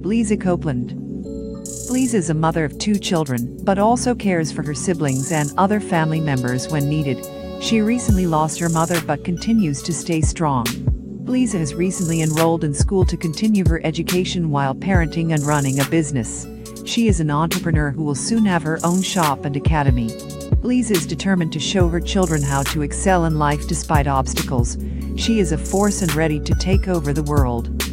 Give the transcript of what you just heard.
Blaise Copeland. Blaise is a mother of two children, but also cares for her siblings and other family members when needed. She recently lost her mother but continues to stay strong. Blaise has recently enrolled in school to continue her education while parenting and running a business. She is an entrepreneur who will soon have her own shop and academy. Blaise is determined to show her children how to excel in life despite obstacles. She is a force and ready to take over the world.